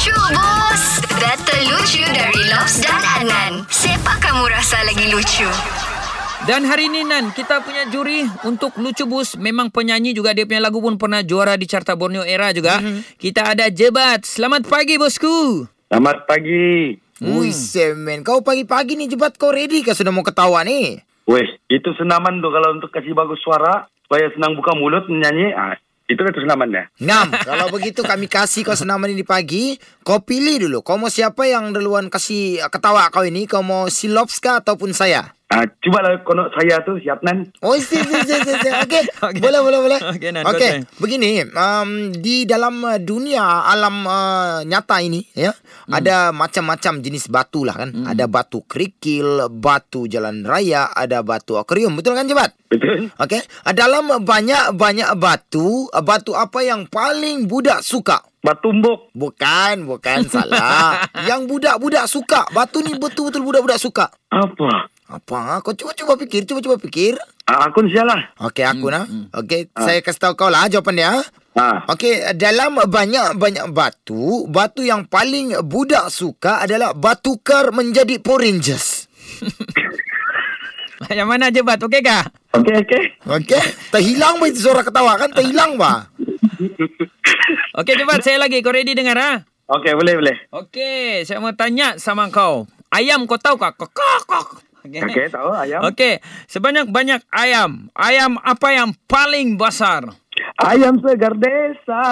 Lucu bos Data lucu dari Lobs dan Anan Siapa kamu rasa lagi lucu? Dan hari ini Nan, kita punya juri untuk Lucu Bus. Memang penyanyi juga, dia punya lagu pun pernah juara di Carta Borneo Era juga. Mm-hmm. Kita ada Jebat. Selamat pagi bosku. Selamat pagi. Hmm. Ui, semen. Kau pagi-pagi ni jebat kau ready ke sudah mau ketawa ni? Weh, itu senaman tu kalau untuk kasih bagus suara, supaya senang buka mulut menyanyi. Ah, itu itu senamannya. Ngam, kalau begitu kami kasih kau senaman ini pagi. Kau pilih dulu. Kau mau siapa yang duluan kasih ketawa kau ini? Kau mau si Lobs ataupun saya? Ah, cuba lah kono saya tu siap nan. Oh, si, si, si, si, si. Okey. Okay. Boleh, boleh, boleh. Okey, Nan, Okey, begini. Um, di dalam uh, dunia alam uh, nyata ini, ya, hmm. ada macam-macam jenis batu lah kan. Hmm. Ada batu kerikil, batu jalan raya, ada batu akuarium. Betul kan, Jebat? Betul? Okey. Dalam banyak-banyak batu, batu apa yang paling budak suka? Batumbuk. Bukan, bukan salah. Yang budak-budak suka. Batu ni betul-betul budak-budak suka. Apa? Apa? Kau cuba-cuba fikir, cuba-cuba fikir. Ah, akun sialah. Okey, aku nah. Okey, saya kasih tahu kau lah jawapan dia. Ah, Okey, dalam banyak-banyak batu, batu yang paling budak suka adalah batukar menjadi Power Rangers. Yang mana Jebat? Okey kah? okey okey. Okey, terhilang bah itu suara ketawa kan? Terhilang bah. Okey Jebat, saya lagi. Kau ready dengar ha? Okey, boleh boleh. Okey, saya mau tanya sama kau. Ayam kau tahu kah? Kok kok kok. Okey. Okey, tahu ayam. Okey, sebanyak-banyak ayam. Ayam apa yang paling besar? Ayam segar desa.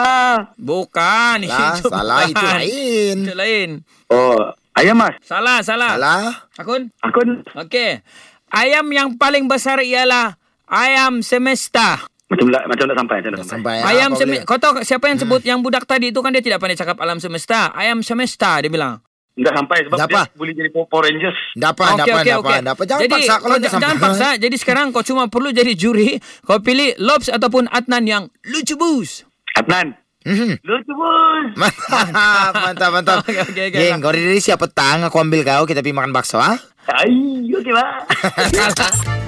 Bukan. Lah, itu salah itu bukan. lain. Itu lain. Oh, ayam mas. Salah, salah. Alah. Akun? Akun Okey. Ayam yang paling besar ialah ayam semesta. macam tak macam tak sampai, macam tak sampai. Sampai ya, ayam kau semesta. Kau tahu siapa yang sebut yang budak tadi itu kan dia tidak pandai cakap alam semesta. Ayam semesta dia bilang. Enggak sampai sebab Dapat. dia boleh jadi Power Rangers. Dapat, Okey, dapat, okey, dapat, okey. dapat. Jangan Jadi, paksa kalau j- sampai. Jangan paksa. Jadi sekarang kau cuma perlu jadi juri. Kau pilih Lobs ataupun Adnan yang lucu bus. Adnan. Mhm. Lucu bos. Mantap, mantap, mantap. Okey, okey. Geng, kau dari siapa petang aku ambil kau, kita pergi makan bakso, ah? Ai, okey pak.